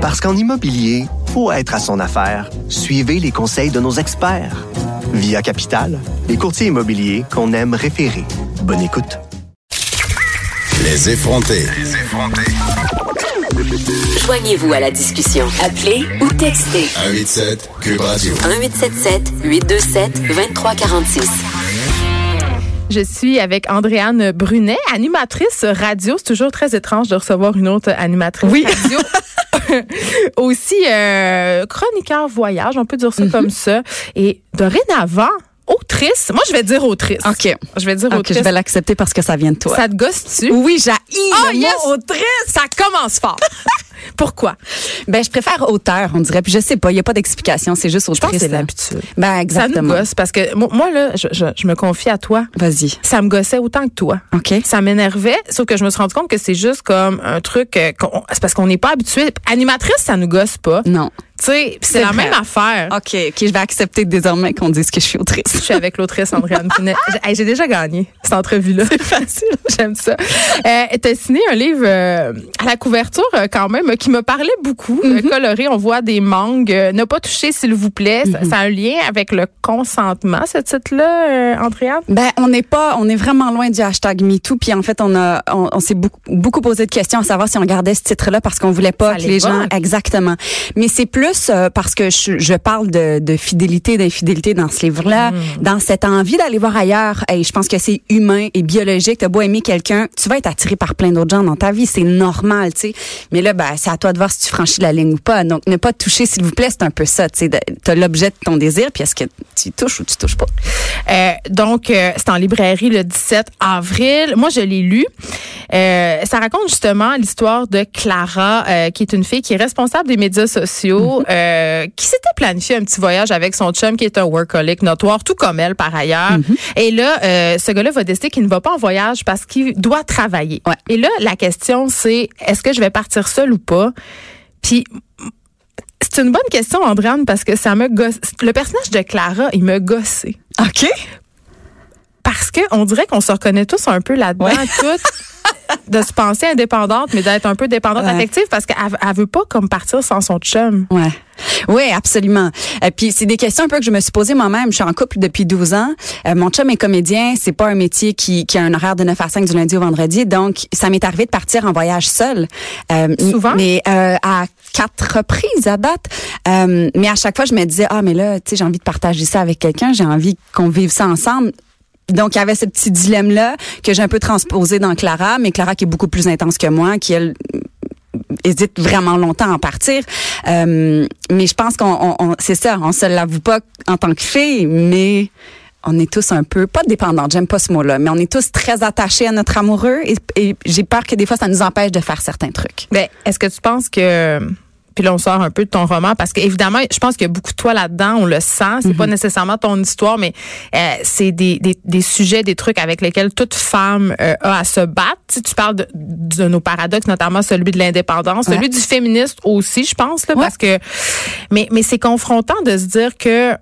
Parce qu'en immobilier, faut être à son affaire. Suivez les conseils de nos experts. Via Capital, les courtiers immobiliers qu'on aime référer. Bonne écoute. Les effrontés. Joignez-vous à la discussion. Appelez ou textez 187 Cube Radio. 1877 827 2346. Je suis avec Andréane Brunet, animatrice radio. C'est toujours très étrange de recevoir une autre animatrice radio. Aussi euh, chroniqueur voyage, on peut dire ça comme ça. Et dorénavant, autrice. Moi, je vais dire autrice. OK. Je vais dire OK, autrice. je vais l'accepter parce que ça vient de toi. Ça te gosse-tu? oui, j'ai Oh, le yes! autrice. Ça commence fort. Pourquoi? Ben, je préfère auteur, on dirait. Puis je sais pas, il y a pas d'explication, c'est juste Je autrice. pense que c'est l'habitude. Ben, Ça nous exactement. gosse parce que mo- moi, là, je, je- je me confie à toi. Vas-y. Ça me gossait autant que toi. OK. Ça m'énervait, sauf que je me suis rendu compte que c'est juste comme un truc. euh, qu'on- c'est parce qu'on n'est pas habitué. Animatrice, ça nous gosse pas. Non. Tu sais, puis c'est la vrai. même affaire. OK, OK, je vais accepter désormais qu'on dise que je suis autrice. Je suis avec l'autrice Andréane Brunet. J'ai déjà gagné cette entrevue-là. C'est facile. J'aime ça. Euh, T'as signé un livre euh, à la couverture euh, quand même qui me parlait beaucoup. Euh, coloré, on voit des mangues. Euh, ne pas toucher, s'il vous plaît. Ça- Mhm. Ça, a un lien avec le consentement, ce titre-là, euh, Andréane? Ben, on n'est pas, on est vraiment loin du hashtag MeToo. Puis en fait, on a, on, on s'est beaucoup, beaucoup posé de questions à savoir si on gardait ce titre-là parce qu'on voulait pas Ça que les gens, exactement. Mais c'est plus euh, parce que je, je parle de, de fidélité, d'infidélité dans ce livre-là, dans cette envie d'aller voir ailleurs. Et je pense que c'est humain et biologique. T'as beau aimer quelqu'un, tu vas être attiré par plein d'autres gens dans ta vie, c'est normal, tu sais. Mais là, ben, c'est à toi de voir si tu franchis la ligne ou pas. Donc, ne pas toucher, s'il vous plaît, c'est un peu ça. Tu t'as l'objet de ton désir, puis est-ce que tu touches ou tu touches pas? Euh, donc, euh, c'est en librairie le 17 avril. Moi, je l'ai lu. Ça raconte justement l'histoire de Clara, qui est une fille qui est responsable des médias sociaux, euh, qui s'était planifié un petit voyage avec son chum, qui est un workaholic notoire, tout comme elle par ailleurs. Et là, euh, ce gars-là va décider qu'il ne va pas en voyage parce qu'il doit travailler. Ouais. Et là, la question, c'est est-ce que je vais partir seule ou pas? Puis c'est une bonne question, Andréane, parce que ça me gosse. Le personnage de Clara, il me gossait OK. parce que on dirait qu'on se reconnaît tous un peu là-dedans, Ouais. toutes, de se penser indépendante, mais d'être un peu dépendante Ouais. affective parce qu'elle elle veut pas comme partir sans son chum. Ouais. Oui, absolument. Et puis c'est des questions un peu que je me suis posées moi-même. Je suis en couple depuis 12 ans. Euh, mon chum est comédien. C'est pas un métier qui, qui a un horaire de 9 à 5 du lundi au vendredi. Donc, ça m'est arrivé de partir en voyage seul. Euh, Souvent? Mais euh, à quatre reprises à date. Euh, mais à chaque fois, je me disais, ah, mais là, tu sais, j'ai envie de partager ça avec quelqu'un. J'ai envie qu'on vive ça ensemble. Donc, il y avait ce petit dilemme-là que j'ai un peu transposé dans Clara, mais Clara qui est beaucoup plus intense que moi, qui, elle, hésite vraiment longtemps à en partir. Euh, mais je pense qu'on, on, on- c'est ça, on se l'avoue pas en tant que fille, mais on est tous un peu, pas dépendants, j'aime pas ce mot-là, mais on est tous très attachés à notre amoureux et, et j'ai peur que des fois ça nous empêche de faire certains trucs. Ben, est-ce que tu penses que puis là on sort un peu de ton roman parce qu'évidemment, je pense qu'il y a beaucoup de toi là-dedans, on le sent, c'est pas nécessairement ton histoire mais euh, c'est des, des, des sujets, des trucs avec lesquels toute femme euh, a à se battre. Tu, tu parles de, de nos paradoxes, notamment celui de l'indépendance, Ouais. celui du féministe aussi, je pense là Ouais. parce que mais mais c'est confrontant de se dire que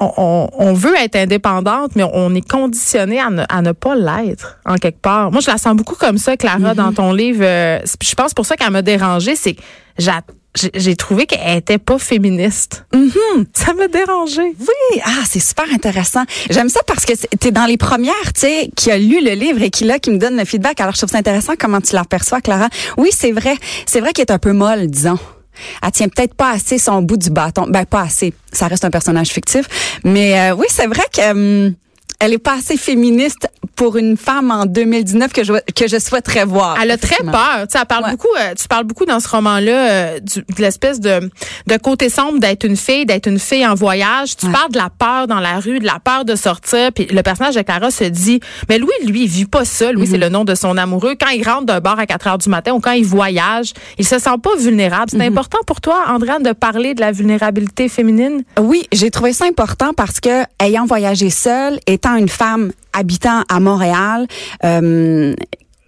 on, on- on veut être indépendante, mais on est conditionné à ne, à ne pas l'être, en quelque part. Moi, je la sens beaucoup comme ça, Clara, dans ton livre. Euh, je pense pour ça qu'elle m'a dérangée, c'est que j'a- j'ai trouvé qu'elle était pas féministe. Ça m'a dérangée. Oui, ah, c'est super intéressant. J'aime ça parce que tu es dans les premières, tu sais, qui a lu le livre et qui là qui me donne le feedback. Alors je trouve ça intéressant comment tu l'aperçois, Clara. Oui, c'est vrai. C'est vrai qu'elle est un peu molle, disons. Elle tient peut-être pas assez son bout du bâton. Ben pas assez. Ça reste un personnage fictif, mais euh, oui, c'est vrai que hum, elle est pas assez féministe pour une femme en 2019 que je que je souhaiterais voir. Elle a très peur. Tu sais, elle parle Ouais. beaucoup. euh, tu parles beaucoup dans ce roman-là euh, de l'espèce de, de côté sombre d'être une fille, d'être une fille en voyage. Tu Ouais. parles de la peur dans la rue, de la peur de sortir. Puis le personnage de Clara se dit, mais Louis, lui, il vit pas ça. Louis, Mm-hmm. c'est le nom de son amoureux. Quand il rentre d'un bar à 4 heures du matin ou quand il voyage, il se sent pas vulnérable. C'est important pour toi, Andréane, de parler de la vulnérabilité féminine? Oui, j'ai trouvé ça important parce que ayant voyagé seule, étant une femme habitant à Montréal, euh,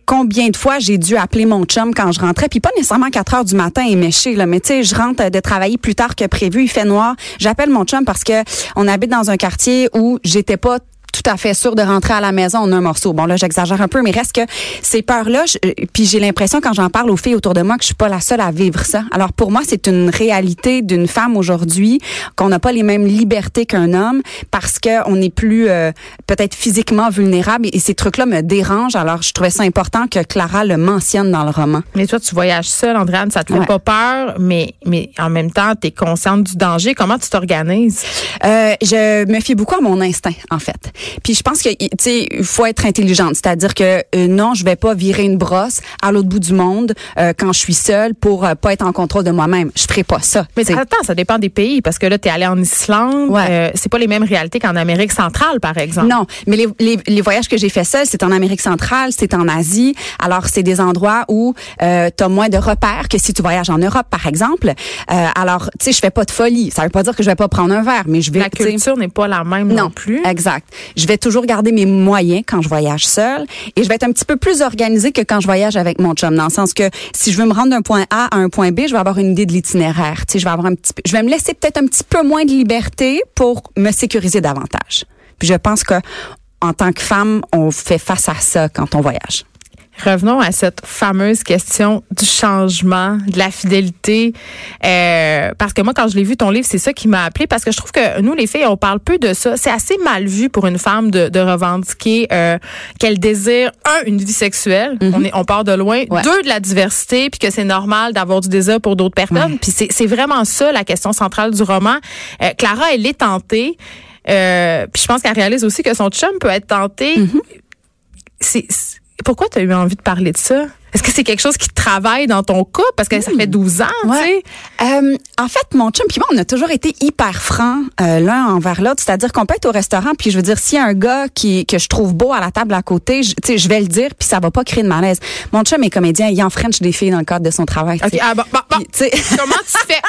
combien de fois j'ai dû appeler mon chum quand je rentrais, puis pas nécessairement à 4 heures du matin et méché, là, mais tu sais, je rentre de travailler plus tard que prévu, il fait noir, j'appelle mon chum parce que on habite dans un quartier où j'étais pas tout à fait sûr de rentrer à la maison en un morceau. Bon là, j'exagère un peu, mais reste que ces peurs-là, je- euh, puis j'ai l'impression quand j'en parle aux filles autour de moi que je suis pas la seule à vivre ça. Alors pour moi, c'est une réalité d'une femme aujourd'hui qu'on n'a pas les mêmes libertés qu'un homme parce que on est plus euh, peut-être physiquement vulnérable et, et ces trucs-là me dérangent. Alors je trouvais ça important que Clara le mentionne dans le roman. Mais toi, tu voyages seule, Andréane, ça te fait Ouais. pas peur, mais, mais en même temps, tu es consciente du danger. Comment tu t'organises? Euh, je me fie beaucoup à mon instinct, en fait. Puis je pense que, tu sais, il faut être intelligente. C'est-à-dire que euh, non, je vais pas virer une brosse à l'autre bout du monde euh, quand je suis seule pour euh, pas être en contrôle de moi-même. Je ferai pas ça. Mais attends, ça dépend des pays, parce que là, tu es allé en Islande. Ouais. Euh, c'est pas les mêmes réalités qu'en Amérique centrale, par exemple. Non, mais les, les, les voyages que j'ai fait seul, c'est en Amérique centrale, c'est en Asie. Alors, c'est des endroits où euh, tu as moins de repères que si tu voyages en Europe, par exemple. Euh, alors, tu sais, je fais pas de folie. Ça veut pas dire que je vais pas prendre un verre, mais je vais... La culture n'est pas la même non, plus. Exact. Je vais toujours garder mes moyens quand je voyage seule et je vais être un petit peu plus organisée que quand je voyage avec mon chum dans le sens que si je veux me rendre d'un point A à un point B, je vais avoir une idée de l'itinéraire. Tu sais, je vais avoir un petit je vais me laisser peut-être un petit peu moins de liberté pour me sécuriser davantage. Puis je pense que en tant que femme, on fait face à ça quand on voyage. Revenons à cette fameuse question du changement, de la fidélité. Euh, parce que moi, quand je l'ai vu, ton livre, c'est ça qui m'a appelé parce que je trouve que nous, les filles, on parle peu de ça. C'est assez mal vu pour une femme de, de revendiquer euh, qu'elle désire, un, une vie sexuelle. On, est, on part de loin. Ouais. Deux, de la diversité, puis que c'est normal d'avoir du désir pour d'autres personnes. Ouais. Puis c'est c'est vraiment ça, la question centrale du roman. Euh, Clara, elle est tentée. Euh, puis je pense qu'elle réalise aussi que son chum peut être tenté. C'est c'est- pourquoi tu as eu envie de parler de ça? Est-ce que c'est quelque chose qui travaille dans ton couple? Parce que ça fait 12 ans, tu sais. Euh, en fait, mon chum puis moi, on a toujours été hyper francs euh, l'un envers l'autre. C'est-à-dire qu'on peut être au restaurant, puis je veux dire, s'il y a un gars qui que je trouve beau à la table à côté, je, tu sais, je vais le dire, puis ça va pas créer de malaise. Mon chum est comédien, il en French des filles dans le cadre de son travail. tu OK, sais. ah, bon, bon, bon. Puis, Comment tu fais?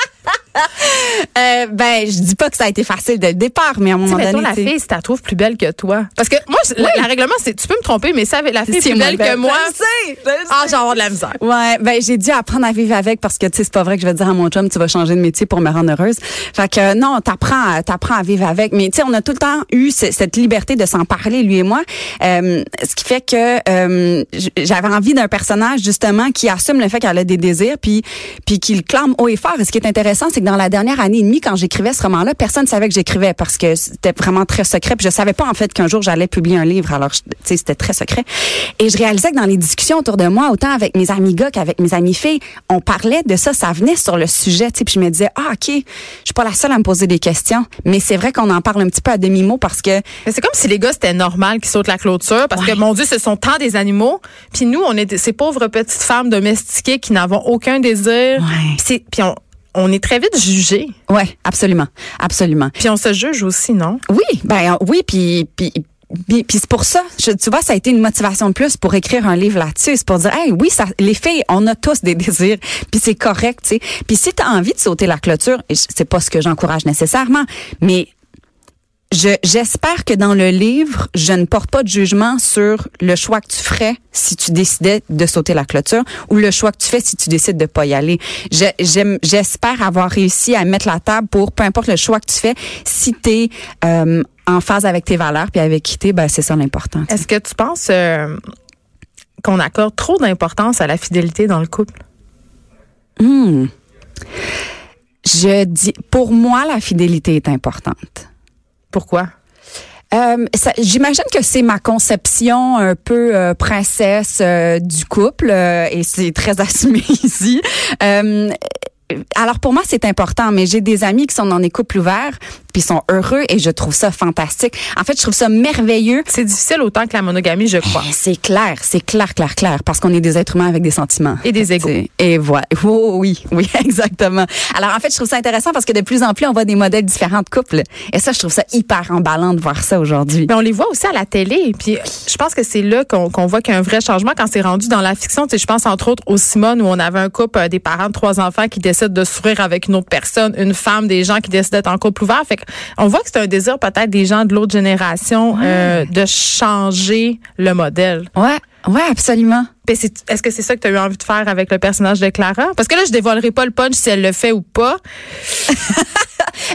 euh, ben, je dis pas que ça a été facile dès le départ, mais à un moment donné, mettons, la fille, si tu la trouves plus belle que toi. Parce que moi, la, la règlement, c'est tu peux me tromper, mais ça, la fille est plus belle que moi. Je le sais, je le Ouais, ben j'ai dû apprendre à vivre avec parce que tu sais c'est pas vrai que je vais dire à mon chum tu vas changer de métier pour me rendre heureuse. Fait que non, t'apprends à- t'apprends à vivre avec mais tu sais on a tout le temps eu ce- cette liberté de s'en parler lui et moi Euh, ce qui fait que euh, j'avais envie d'un personnage justement qui assume le fait qu'elle a des désirs puis puis qui clame haut et fort. Et ce qui est intéressant c'est que dans la dernière année et demie quand j'écrivais ce roman là, personne savait que j'écrivais parce que c'était vraiment très secret puis je savais pas en fait qu'un jour j'allais publier un livre alors tu sais c'était très secret. Et je réalisais que dans les discussions autour de moi autant avec mes amis gars qu'avec mes amis filles, on parlait de ça, ça venait sur le sujet, tu sais, puis je me disais ah OK, je suis pas la seule à me poser des questions, mais c'est vrai qu'on en parle un petit peu à demi-mot parce que Mais c'est comme si les gars, c'était normal qu'ils sautent la clôture parce que, mon Dieu, ce sont tant des animaux. Puis nous, on est ces pauvres petites femmes domestiquées qui n'avons aucun désir. Ouais. Puis c'est- Puis on, on est très vite jugés. ouais, absolument, absolument. Puis on se juge aussi, non? Oui, ben oui, puis puis puis, puis c'est pour ça, je- tu vois, ça a été une motivation de plus pour écrire un livre là-dessus, c'est pour dire, hey, oui, ça, les filles, on a tous des désirs, puis c'est correct, tu sais. Puis si tu as envie de sauter la clôture, c'est pas ce que j'encourage nécessairement, mais je j'espère que dans le livre, je ne porte pas de jugement sur le choix que tu ferais si tu décidais de sauter la clôture ou le choix que tu fais si tu décides de pas y aller. Je- J'espère avoir réussi à mettre la table pour peu importe le choix que tu fais, si tu es en phase avec tes valeurs puis avec qui t'es, ben c'est ça l'important. Est-ce que tu penses euh, qu'on accorde trop d'importance à la fidélité dans le couple? Hmm. Je dis, pour moi, la fidélité est importante. Pourquoi? Euh, J'imagine que c'est ma conception un peu euh, princesse euh, du couple et c'est très assumé ici. Alors pour moi c'est important, mais j'ai des amis qui sont dans des couples ouverts puis sont heureux et je trouve ça fantastique. En fait, je trouve ça merveilleux. C'est difficile autant que la monogamie, je crois. Eh, C'est clair, c'est clair, clair, clair, parce qu'on est des êtres humains avec des sentiments. Et des. C'est- Et voilà. Oh, oui, oui, exactement. Alors, en fait, je trouve ça intéressant parce que de plus en plus, on voit des modèles différents de couples. Et ça, je trouve ça hyper emballant de voir ça aujourd'hui. Mais on les voit aussi à la télé. Puis je pense que c'est là qu'on qu'on voit qu'il y a un vrai changement quand c'est rendu dans la fiction. Tu sais, je pense entre autres au Simone où on avait un couple, euh, des parents de trois enfants qui décident de sourire avec une autre personne, une femme, des gens qui décident d'être en couple ouvert. Fait on voit que c'est un désir peut-être des gens de l'autre génération euh, de changer le modèle. Ouais, ouais, absolument. Est-ce que c'est ça que tu as eu envie de faire avec le personnage de Clara? Parce que là, je dévoilerai pas le punch si elle le fait ou pas.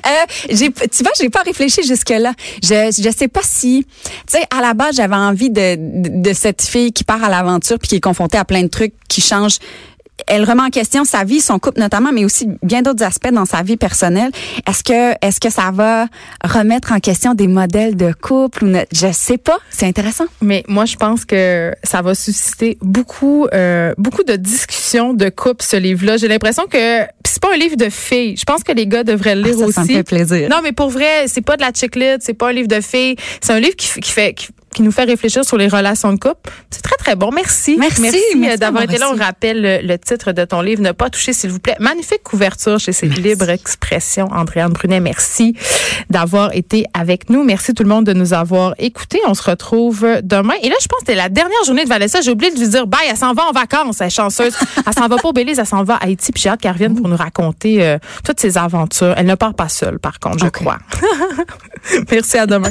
Euh, tu vois, j'ai pas réfléchi jusque-là. Je, je sais pas si, tu sais, à la base, j'avais envie de, de, de cette fille qui part à l'aventure puis qui est confrontée à plein de trucs qui changent elle remet en question sa vie, son couple notamment, mais aussi bien d'autres aspects dans sa vie personnelle. Est-ce que est-ce que ça va remettre en question des modèles de couple ou ne, je sais pas, c'est intéressant. Mais moi je pense que ça va susciter beaucoup euh, beaucoup de discussions de couple ce livre-là. J'ai l'impression que c'est pas un livre de filles. Je pense que les gars devraient le lire Ah, ça, aussi. ça me fait plaisir. Non, mais pour vrai, c'est pas de la checklist, c'est pas un livre de filles. C'est un livre qui, fait qui, qui nous fait réfléchir sur les relations de couple. C'est très très bon. Merci. Merci, euh, merci d'avoir été là. On rappelle le, le titre de ton livre, Ne pas toucher s'il vous plaît. Magnifique couverture chez ces Libre Expression. Andréane Brunet, merci d'avoir été avec nous. Merci tout le monde de nous avoir écoutés. On se retrouve demain. Et là, je pense que c'était la dernière journée de Vanessa. J'ai oublié de lui dire bye. Elle s'en va en vacances. Elle est chanceuse. Elle s'en va pas au Belize. Elle s'en va à Haïti. Puis j'ai hâte qu'elle revienne pour nous raconter euh, toutes ses aventures. Elle ne part pas seule, par contre, je crois. merci à demain.